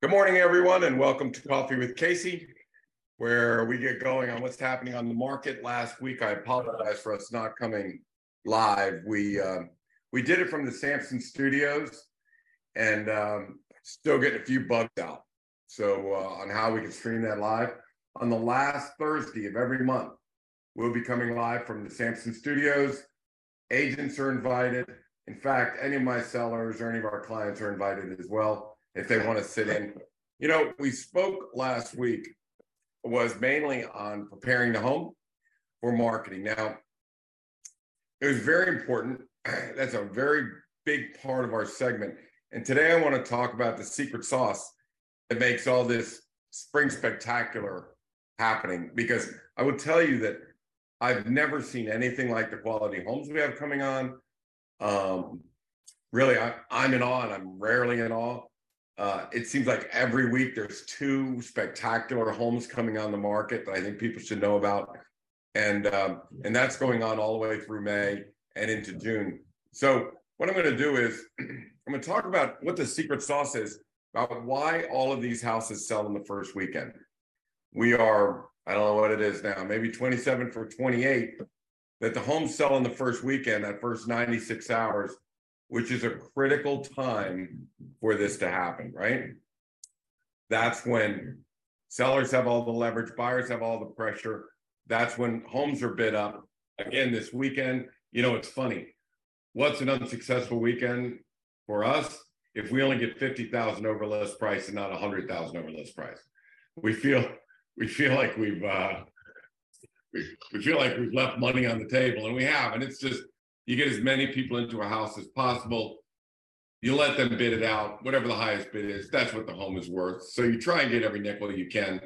Good morning, everyone, and welcome to Coffee with Casey, where we get going on what's happening on the market. Last week, I apologize for us not coming live. We uh, we did it from the Samson Studios, and um, still getting a few bugs out. So uh, on how we can stream that live on the last Thursday of every month, we'll be coming live from the Samson Studios. Agents are invited. In fact, any of my sellers or any of our clients are invited as well if they want to sit in. You know, we spoke last week was mainly on preparing the home for marketing. Now, it was very important. That's a very big part of our segment. And today I want to talk about the secret sauce that makes all this spring spectacular happening. Because I will tell you that I've never seen anything like the quality homes we have coming on. Um, really, I, I'm in awe and I'm rarely in awe. Uh, it seems like every week there's two spectacular homes coming on the market that I think people should know about, and um, and that's going on all the way through May and into June. So what I'm going to do is I'm going to talk about what the secret sauce is about why all of these houses sell in the first weekend. We are I don't know what it is now, maybe 27 for 28 that the homes sell in the first weekend, that first 96 hours which is a critical time for this to happen, right? That's when sellers have all the leverage, buyers have all the pressure. That's when homes are bid up. Again, this weekend, you know, it's funny. What's an unsuccessful weekend for us if we only get 50,000 over list price and not 100,000 over list price? We feel we feel like we've uh we, we feel like we've left money on the table and we have and it's just you get as many people into a house as possible. You let them bid it out, whatever the highest bid is, that's what the home is worth. So you try and get every nickel you can.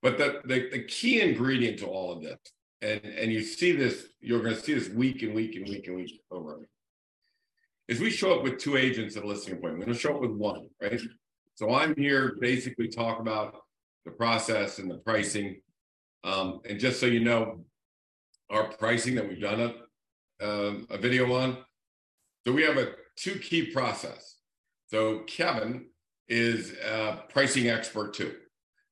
But the, the, the key ingredient to all of this, and, and you see this, you're going to see this week and week and week and week over, is we show up with two agents at a listing appointment. We're going to show up with one, right? So I'm here basically talk about the process and the pricing. Um, and just so you know, our pricing that we've done it um, a video on. So we have a two key process. So Kevin is a pricing expert too.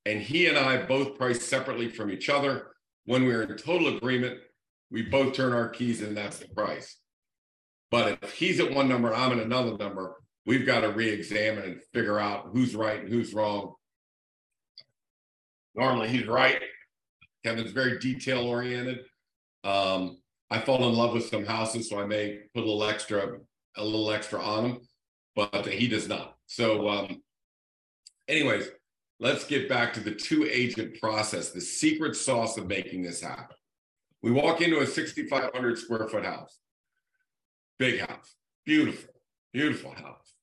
And he and I both price separately from each other. When we're in total agreement, we both turn our keys and that's the price. But if he's at one number, I'm at another number, we've got to re-examine and figure out who's right and who's wrong. Normally he's right. Kevin's very detail oriented. Um, I fall in love with some houses, so I may put a little extra, a little extra on them, but he does not. So, um, anyways, let's get back to the two agent process, the secret sauce of making this happen. We walk into a 6,500 square foot house, big house, beautiful, beautiful house,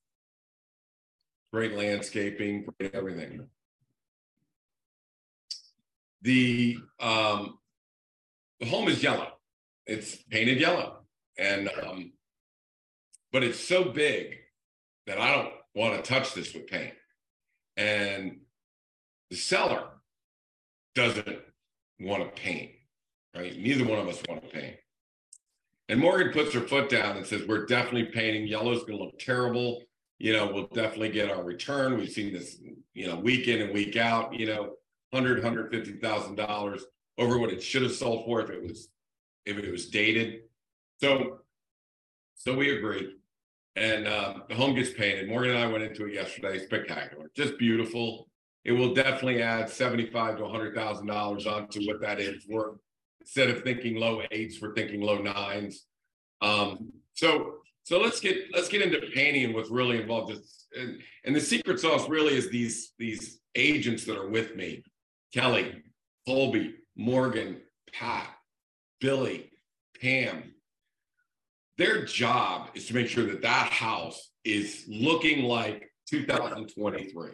great landscaping, great everything. The um, the home is yellow it's painted yellow, and um, but it's so big that I don't want to touch this with paint. And the seller doesn't want to paint, right? Neither one of us want to paint. And Morgan puts her foot down and says, We're definitely painting. Yellow's going to look terrible. You know, we'll definitely get our return. We've seen this, you know, week in and week out, you know, hundred, hundred fifty thousand dollars over what it should have sold for if it was if it was dated. So, so we agreed, and um, the home gets painted. Morgan and I went into it yesterday. Spectacular, just beautiful. It will definitely add seventy-five to hundred thousand dollars onto what that is worth. Instead of thinking low eights, we're thinking low nines. Um, so, so let's get let's get into painting and what's really involved. And, and the secret sauce really is these these agents that are with me: Kelly, Colby, Morgan, Pat, Billy, Pam, their job is to make sure that that house is looking like 2023.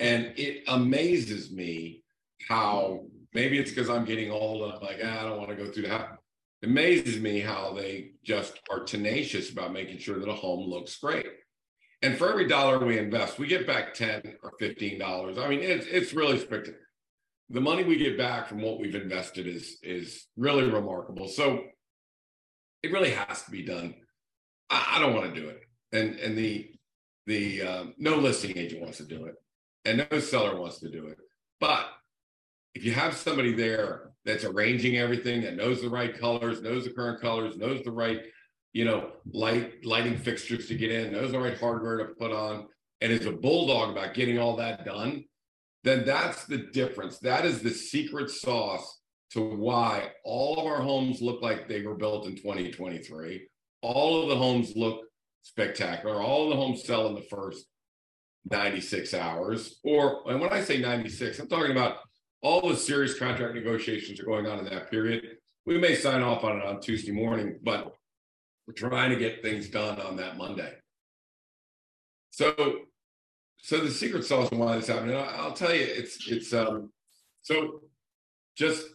And it amazes me how maybe it's because I'm getting old. I'm like, ah, I don't want to go through that. It amazes me how they just are tenacious about making sure that a home looks great. And for every dollar we invest, we get back 10 or $15. I mean, it's, it's really spectacular the money we get back from what we've invested is is really remarkable. So it really has to be done. I, I don't want to do it. And and the the uh, no listing agent wants to do it, and no seller wants to do it. But if you have somebody there that's arranging everything, that knows the right colors, knows the current colors, knows the right, you know, light lighting fixtures to get in, knows the right hardware to put on, and is a bulldog about getting all that done, then that's the difference. That is the secret sauce to why all of our homes look like they were built in 2023. All of the homes look spectacular. All of the homes sell in the first 96 hours. Or, and when I say 96, I'm talking about all the serious contract negotiations are going on in that period. We may sign off on it on Tuesday morning, but we're trying to get things done on that Monday. So, so the secret sauce and why this happened, and I'll tell you, it's it's um so just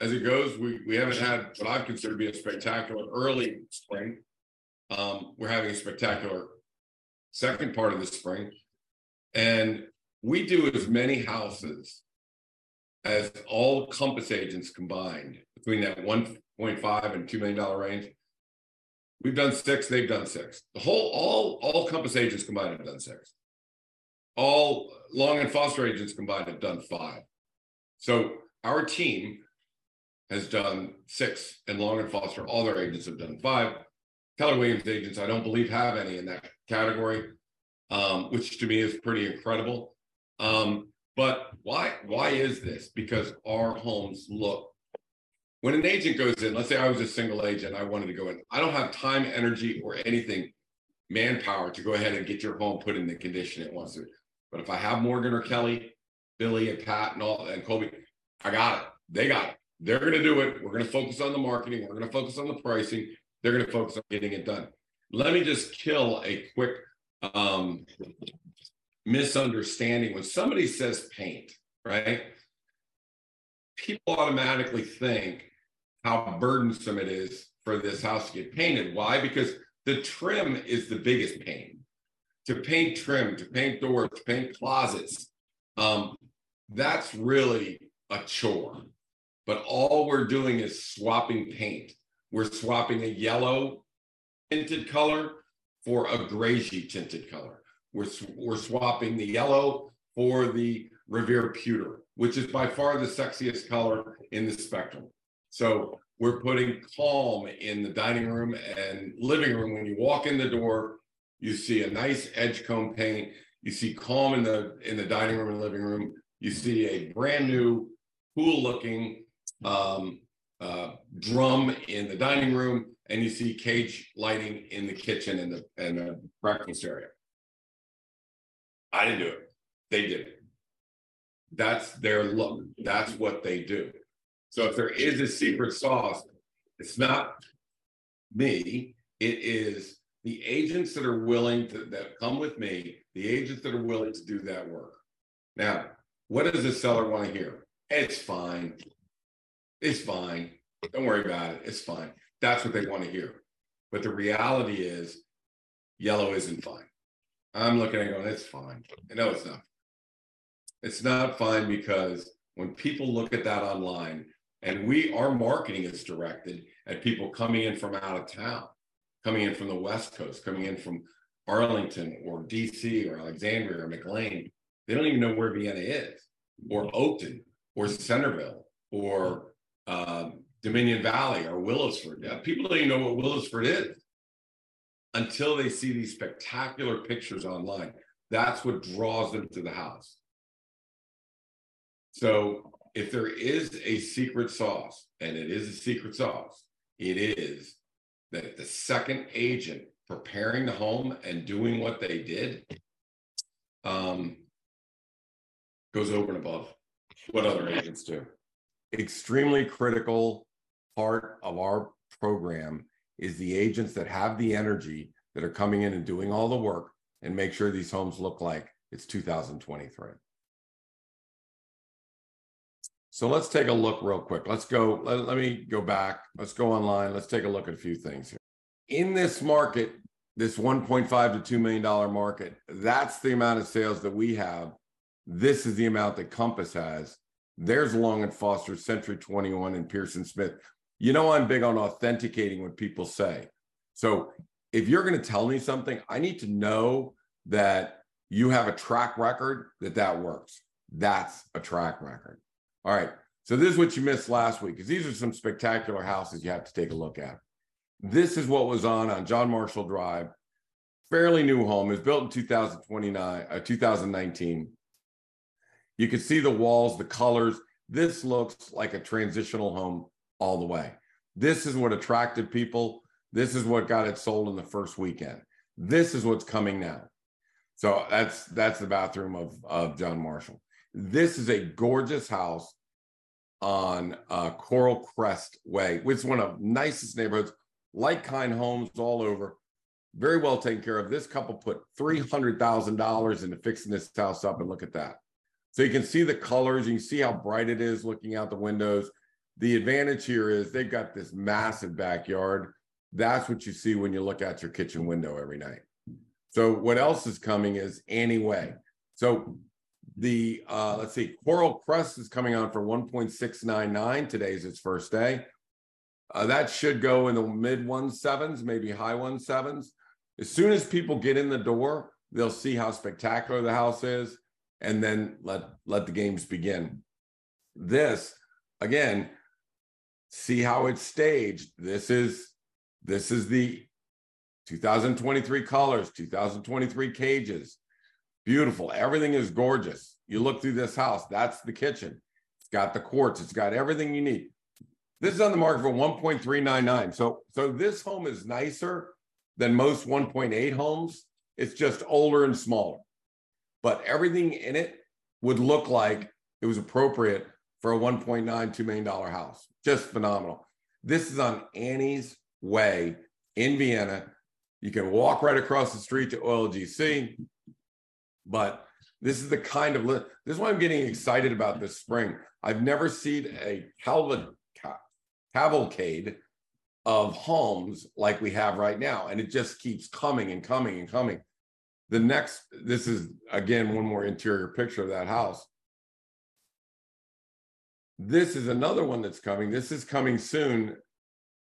as it goes, we we haven't had what I've considered to be a spectacular early spring. Um, we're having a spectacular second part of the spring, and we do as many houses as all Compass agents combined between that 1.5 and $2 million range. We've done six, they've done six. The whole, all, all Compass agents combined have done six. All Long and Foster agents combined have done five. So our team has done six, and Long and Foster, all their agents have done five. Keller Williams agents, I don't believe have any in that category, um, which to me is pretty incredible. Um, but why why is this? Because our homes look when an agent goes in, let's say I was a single agent, I wanted to go in. I don't have time, energy, or anything, manpower to go ahead and get your home put in the condition it wants to. But if I have Morgan or Kelly, Billy and Pat and all and Colby, I got it. They got it. They're going to do it. We're going to focus on the marketing. We're going to focus on the pricing. They're going to focus on getting it done. Let me just kill a quick um, misunderstanding when somebody says paint, right? People automatically think how burdensome it is for this house to get painted. Why? Because the trim is the biggest pain. To paint trim, to paint doors, to paint closets, um, that's really a chore. But all we're doing is swapping paint. We're swapping a yellow tinted color for a grayish tinted color. We're, we're swapping the yellow for the Revere Pewter, which is by far the sexiest color in the spectrum. So we're putting calm in the dining room and living room. When you walk in the door, you see a nice edgecomb paint. You see calm in the in the dining room and living room. You see a brand new, cool looking um, uh, drum in the dining room, and you see cage lighting in the kitchen and the and the breakfast area. I didn't do it. They did it. That's their look. That's what they do. So if there is a secret sauce, it's not me. It is the agents that are willing to that come with me, the agents that are willing to do that work. Now, what does the seller want to hear? It's fine. It's fine. Don't worry about it. It's fine. That's what they want to hear. But the reality is, yellow isn't fine. I'm looking at going, it's fine. No, it's not. It's not fine because when people look at that online, and we our marketing is directed at people coming in from out of town, coming in from the West Coast, coming in from Arlington or DC or Alexandria or McLean. They don't even know where Vienna is, or Oakton, or Centreville, or um, Dominion Valley, or Willowsford. Yeah, people don't even know what Willowsford is until they see these spectacular pictures online. That's what draws them to the house. So if there is a secret sauce, and it is a secret sauce, it is that the second agent preparing the home and doing what they did um, goes over and above what other agents do. Extremely critical part of our program is the agents that have the energy that are coming in and doing all the work and make sure these homes look like it's 2023. So let's take a look real quick. Let's go. Let, let, me go back. Let's go online. Let's take a look at a few things here. In this market, this 1.5 to $2 million market, that's the amount of sales that we have. This is the amount that Compass has. There's Long and Foster, Century 21, and Pearson Smith. You know, I'm big on authenticating what people say. So if you're going to tell me something, I need to know that you have a track record that that works. That's a track record. All right. So this is what you missed last week because these are some spectacular houses you have to take a look at. This is what was on on John Marshall Drive. Fairly new home. It was built in 2029, uh, 2019. You can see the walls, the colors. This looks like a transitional home all the way. This is what attracted people. This is what got it sold in the first weekend. This is what's coming now. So that's that's the bathroom of of John Marshall. This is a gorgeous house on uh, Coral Crest Way, which is one of nicest neighborhoods, like kind homes all over. Very well taken care of. This couple put three hundred thousand dollars into fixing this house up, and look at that. So you can see the colors, you can see how bright it is looking out the windows. The advantage here is they've got this massive backyard. That's what you see when you look out your kitchen window every night. So what else is coming is Annie Way. So the uh, let's see, Coral Crest is coming on for 1.699. Today is its first day. Uh, that should go in the mid one sevens, maybe high one sevens. As soon as people get in the door, they'll see how spectacular the house is, and then let let the games begin. This again, see how it's staged. This is this is the 2023 colors, 2023 cages. Beautiful. Everything is gorgeous. You look through this house, that's the kitchen. It's got the quartz, it's got everything you need. This is on the market for 1.399. So so this home is nicer than most 1.8 homes. It's just older and smaller. But everything in it would look like it was appropriate for a 1.92 million dollar house. Just phenomenal. This is on Annie's Way in Vienna. You can walk right across the street to OLGC, but this is the kind of this is why I'm getting excited about this spring. I've never seen a cavalcade of homes like we have right now, and it just keeps coming and coming and coming. The next, this is again one more interior picture of that house. This is another one that's coming. This is coming soon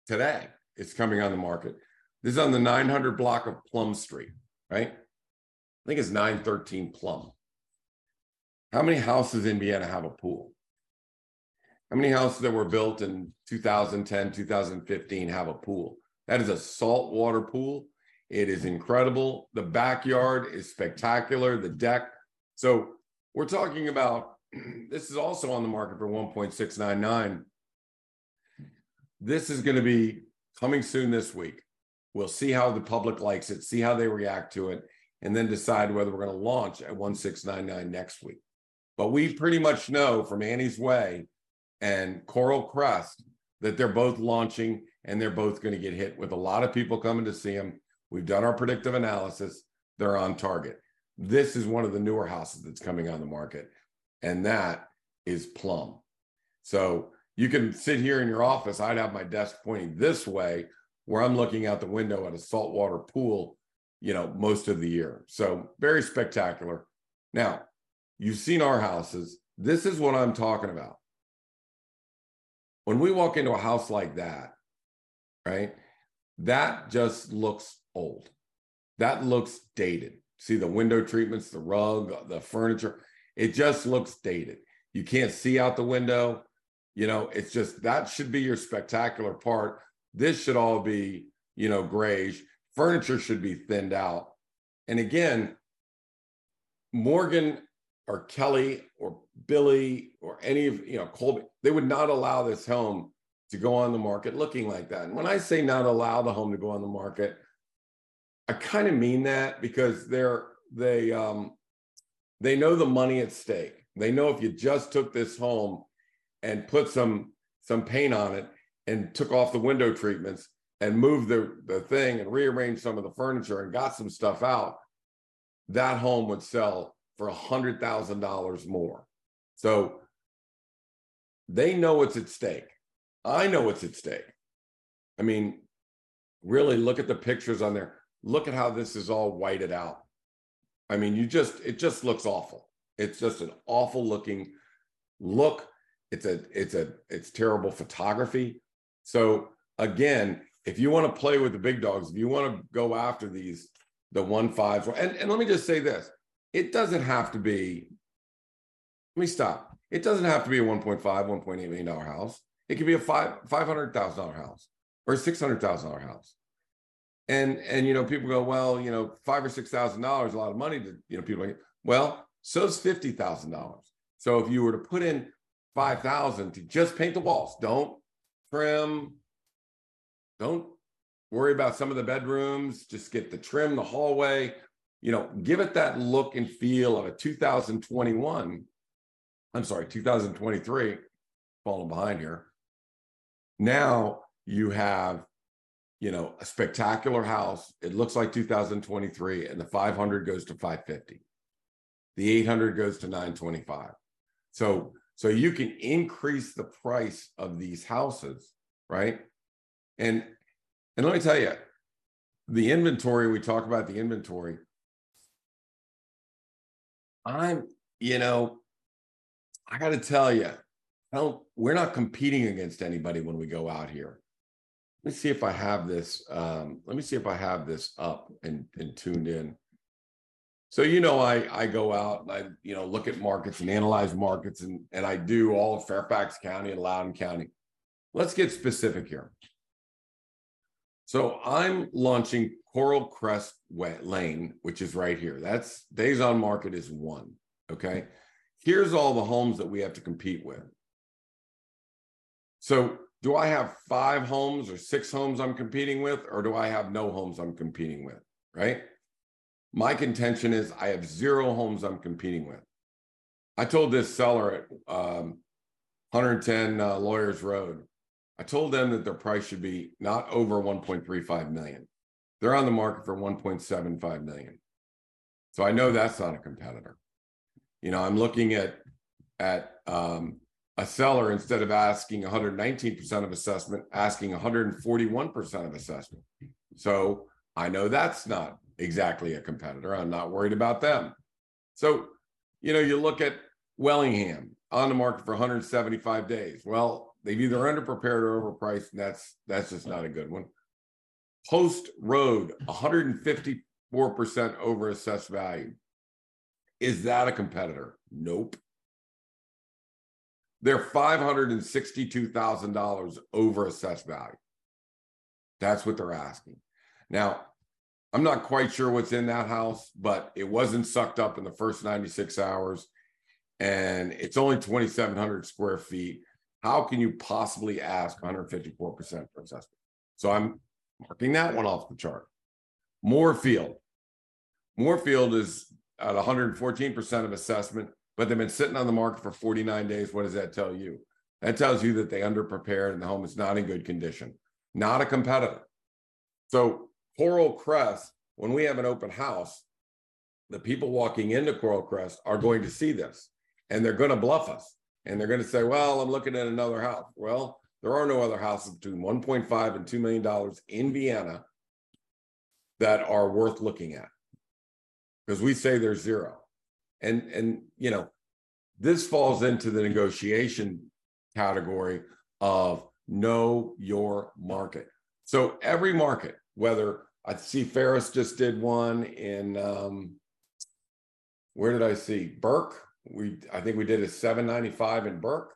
today. It's coming on the market. This is on the 900 block of Plum Street, right? I think it's 913 Plum. How many houses in Vienna have a pool? How many houses that were built in 2010, 2015 have a pool? That is a saltwater pool. It is incredible. The backyard is spectacular. The deck. So we're talking about this is also on the market for 1.699. This is going to be coming soon this week. We'll see how the public likes it, see how they react to it, and then decide whether we're going to launch at 1699 next week. But we pretty much know from Annie's Way and Coral Crest that they're both launching and they're both going to get hit with a lot of people coming to see them. We've done our predictive analysis. They're on target. This is one of the newer houses that's coming on the market, and that is Plum. So you can sit here in your office. I'd have my desk pointing this way where I'm looking out the window at a saltwater pool, you know, most of the year. So very spectacular. Now, you've seen our houses. This is what I'm talking about. When we walk into a house like that, right, that just looks old. That looks dated. See the window treatments, the rug, the furniture. It just looks dated. You can't see out the window. You know, it's just that should be your spectacular part. This should all be, you know, grayish. Furniture should be thinned out. And again, Morgan or Kelly or Billy or any of, you know, Colby, they would not allow this home to go on the market looking like that. And when I say not allow the home to go on the market, I kind of mean that because they're they um they know the money at stake. They know if you just took this home and put some some paint on it and took off the window treatments and moved the, the thing and rearranged some of the furniture and got some stuff out, that home would sell for a hundred thousand dollars more. So they know what's at stake. I know what's at stake. I mean, really look at the pictures on there. Look at how this is all whited out. I mean, you just it just looks awful. It's just an awful looking look. It's a it's a it's terrible photography. So again, if you want to play with the big dogs, if you want to go after these, the one fives, and, and let me just say this it doesn't have to be, let me stop. It doesn't have to be a 1.5, 1.8 million dollar house. It could be a five five hundred thousand dollar house or a six hundred thousand dollar house. And and you know, people go, well, you know, five or six thousand dollars, is a lot of money to you know, people well, so's fifty thousand dollars. So if you were to put in five thousand to just paint the walls, don't trim, don't worry about some of the bedrooms, just get the trim, the hallway, you know, give it that look and feel of a 2021. I'm sorry, 2023, falling behind here. Now you have, you know, a spectacular house. It looks like 2023, and the 500 goes to 550. The 800 goes to 925. So, so you can increase the price of these houses, right? And and let me tell you, the inventory, we talk about the inventory. I'm, you know, I got to tell you, I don't, we're not competing against anybody when we go out here. Let me see if I have this. Um, let me see if I have this up and, and tuned in. So you know, I I go out and I you know look at markets and analyze markets and and I do all of Fairfax County and Loudoun County. Let's get specific here. So I'm launching Coral Crest Lane, which is right here. That's days on market is one. Okay. Here's all the homes that we have to compete with. So do I have five homes or six homes I'm competing with, or do I have no homes I'm competing with? Right. My contention is I have zero homes I'm competing with. I told this seller at um, 110 uh, Lawyers Road, I told them that their price should be not over 1.35 million. They're on the market for 1.75 million. So I know that's not a competitor. You know, I'm looking at at um, a seller instead of asking 119% of assessment, asking 141% of assessment. So I know that's not exactly a competitor. I'm not worried about them. So, you know, you look at Wellingham on the market for 175 days. Well, They've either underprepared or overpriced, and that's that's just not a good one. Post Road, 154% over assessed value. Is that a competitor? Nope. They're $562,000 over assessed value. That's what they're asking. Now, I'm not quite sure what's in that house, but it wasn't sucked up in the first 96 hours. And it's only 2,700 square feet. How can you possibly ask 154% for assessment? So I'm marking that one off the chart. Moorefield. Moorefield is at 114% of assessment, but they've been sitting on the market for 49 days. What does that tell you? That tells you that they underprepared and the home is not in good condition, not a competitor. So Coral Crest, when we have an open house, the people walking into Coral Crest are going to see this and they're going to bluff us and they're going to say, well, I'm looking at another house. Well, there are no other houses between 1.5 and 2 million dollars in Vienna that are worth looking at. Because we say there's zero. And and you know, this falls into the negotiation category of know your market. So every market, whether I see Ferris just did one in um, where did I see Burke? We I think we did a 795 in Burke,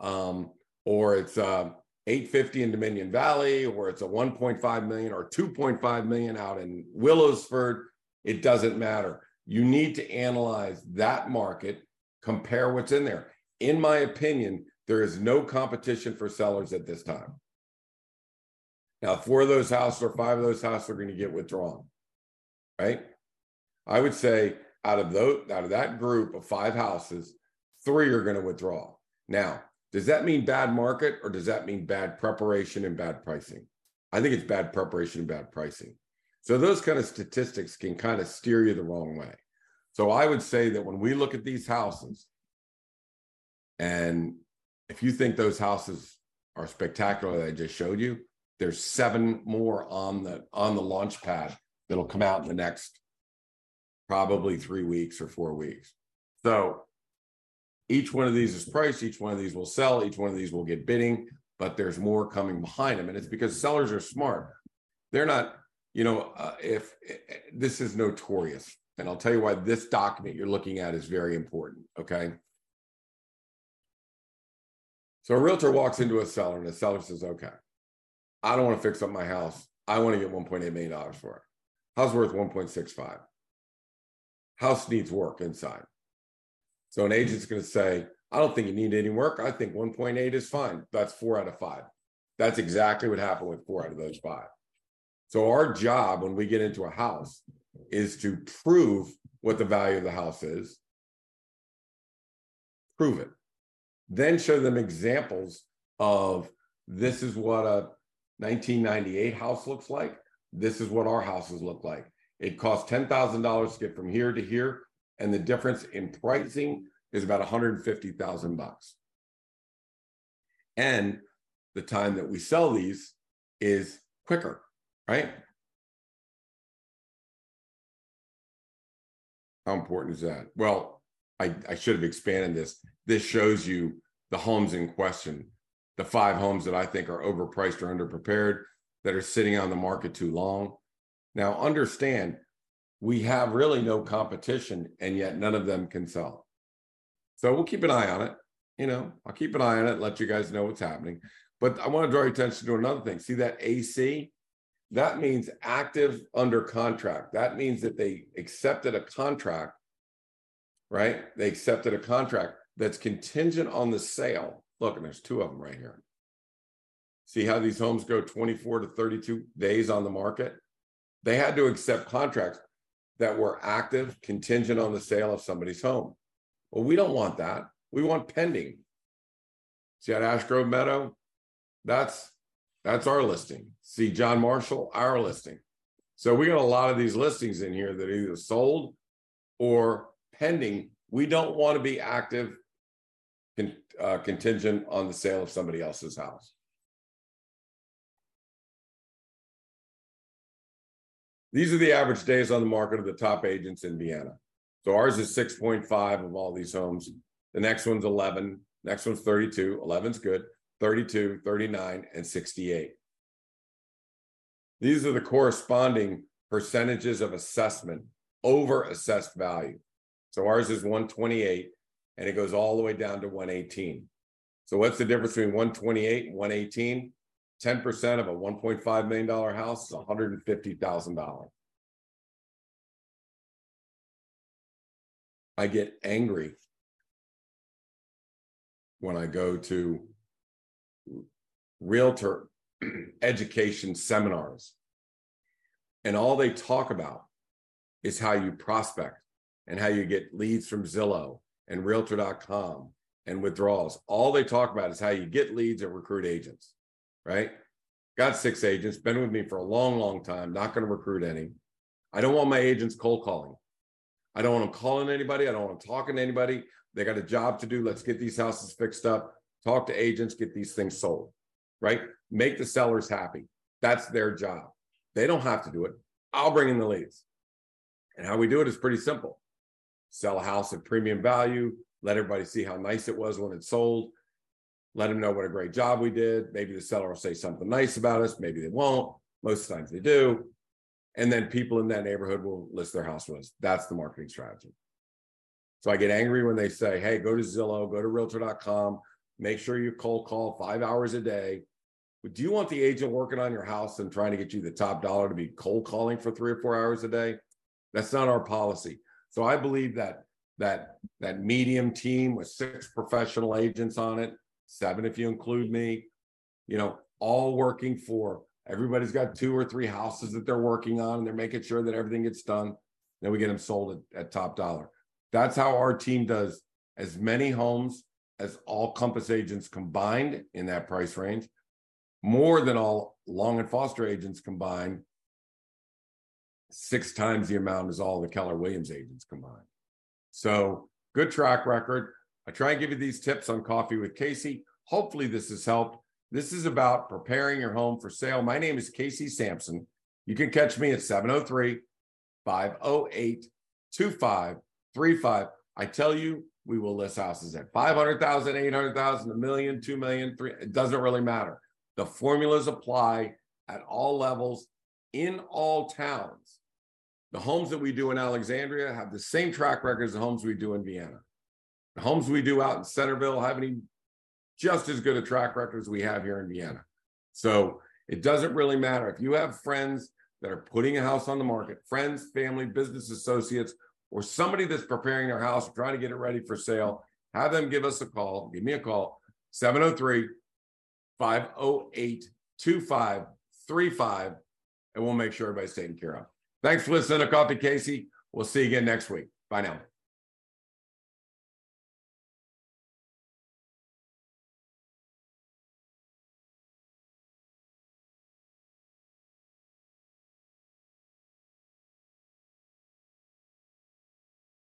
um, or it's uh, 850 in Dominion Valley, or it's a 1.5 million or 2.5 million out in Willowsford. It doesn't matter. You need to analyze that market, compare what's in there. In my opinion, there is no competition for sellers at this time. Now, four of those houses or five of those houses are going to get withdrawn, right? I would say out of those out of that group of five houses, three are going to withdraw. Now, does that mean bad market or does that mean bad preparation and bad pricing? I think it's bad preparation and bad pricing. So those kind of statistics can kind of steer you the wrong way. So I would say that when we look at these houses, and if you think those houses are spectacular that I just showed you, there's seven more on the on the launch pad that'll come out in the next probably three weeks or four weeks. So each one of these is priced, each one of these will sell, each one of these will get bidding, but there's more coming behind them. And it's because sellers are smart. They're not, you know, uh, if uh, this is notorious, and I'll tell you why this document you're looking at is very important. Okay. So a realtor walks into a seller and the seller says, okay, I don't want to fix up my house. I want to get $1.8 million for it. House worth 1.65. House needs work inside. So an agent's going to say, I don't think you need any work. I think 1.8 is fine. That's four out of five. That's exactly what happened with four out of those five. So our job when we get into a house is to prove what the value of the house is, prove it, then show them examples of this is what a 1998 house looks like. This is what our houses look like. It costs $10,000 to get from here to here. And the difference in pricing is about 150,000 bucks. And the time that we sell these is quicker, right? How important is that? Well, I, I should have expanded this. This shows you the homes in question, the five homes that I think are overpriced or underprepared that are sitting on the market too long. Now, understand we have really no competition, and yet none of them can sell. So we'll keep an eye on it. You know, I'll keep an eye on it, let you guys know what's happening. But I want to draw your attention to another thing. See that AC? That means active under contract. That means that they accepted a contract, right? They accepted a contract that's contingent on the sale. Look, and there's two of them right here. See how these homes go 24 to 32 days on the market? They had to accept contracts that were active, contingent on the sale of somebody's home. Well, we don't want that. We want pending. See at Ash Grove Meadow? That's that's our listing. See John Marshall, our listing. So we got a lot of these listings in here that are either sold or pending. We don't want to be active con, uh, contingent on the sale of somebody else's house. These are the average days on the market of the top agents in Vienna. So ours is 6.5 of all these homes. The next one's 11. Next one's 32. 11's good. 32, 39, and 68. These are the corresponding percentages of assessment over assessed value. So ours is 128 and it goes all the way down to 118. So what's the difference between 128 and 118? 10% of a $1.5 million house is $150,000. I get angry when I go to realtor education seminars and all they talk about is how you prospect and how you get leads from Zillow and realtor.com and withdrawals. All they talk about is how you get leads and recruit agents, right? Got six agents, been with me for a long, long time, not going to recruit any. I don't want my agents cold calling. I don't want them calling anybody. I don't want them talking to anybody. They got a job to do. Let's get these houses fixed up, talk to agents, get these things sold, right? Make the sellers happy. That's their job. They don't have to do it. I'll bring in the leads. And how we do it is pretty simple sell a house at premium value, let everybody see how nice it was when it sold, let them know what a great job we did. Maybe the seller will say something nice about us, maybe they won't. Most times they do. And then people in that neighborhood will list their house with us. That's the marketing strategy. So I get angry when they say, hey, go to Zillow, go to realtor.com, make sure you cold call five hours a day. But do you want the agent working on your house and trying to get you the top dollar to be cold calling for three or four hours a day? That's not our policy. So I believe that that that medium team with six professional agents on it, seven if you include me, you know, all working for everybody's got two or three houses that they're working on and they're making sure that everything gets done. Then we get them sold at, at top dollar. That's how our team does as many homes as all Compass agents combined in that price range, more than all Long and Foster agents combined six times the amount as all the Keller Williams agents combined. So good track record. I try and give you these tips on Coffee with Casey. Hopefully, this has helped. This is about preparing your home for sale. My name is Casey Samson. You can catch me at 703 508 2535. I tell you, we will list houses at 500,000, 800,000, a million, 2 million, 3 it doesn't really matter. The formulas apply at all levels in all towns. The homes that we do in Alexandria have the same track record as the homes we do in Vienna. Homes we do out in Centreville have any just as good a track record as we have here in Vienna. So it doesn't really matter. If you have friends that are putting a house on the market, friends, family, business associates, or somebody that's preparing their house, trying to get it ready for sale, have them give us a call. Give me a call, 703 508 2535, and we'll make sure everybody's taken care of. Thanks for listening to Coffee Casey. We'll see you again next week. Bye now.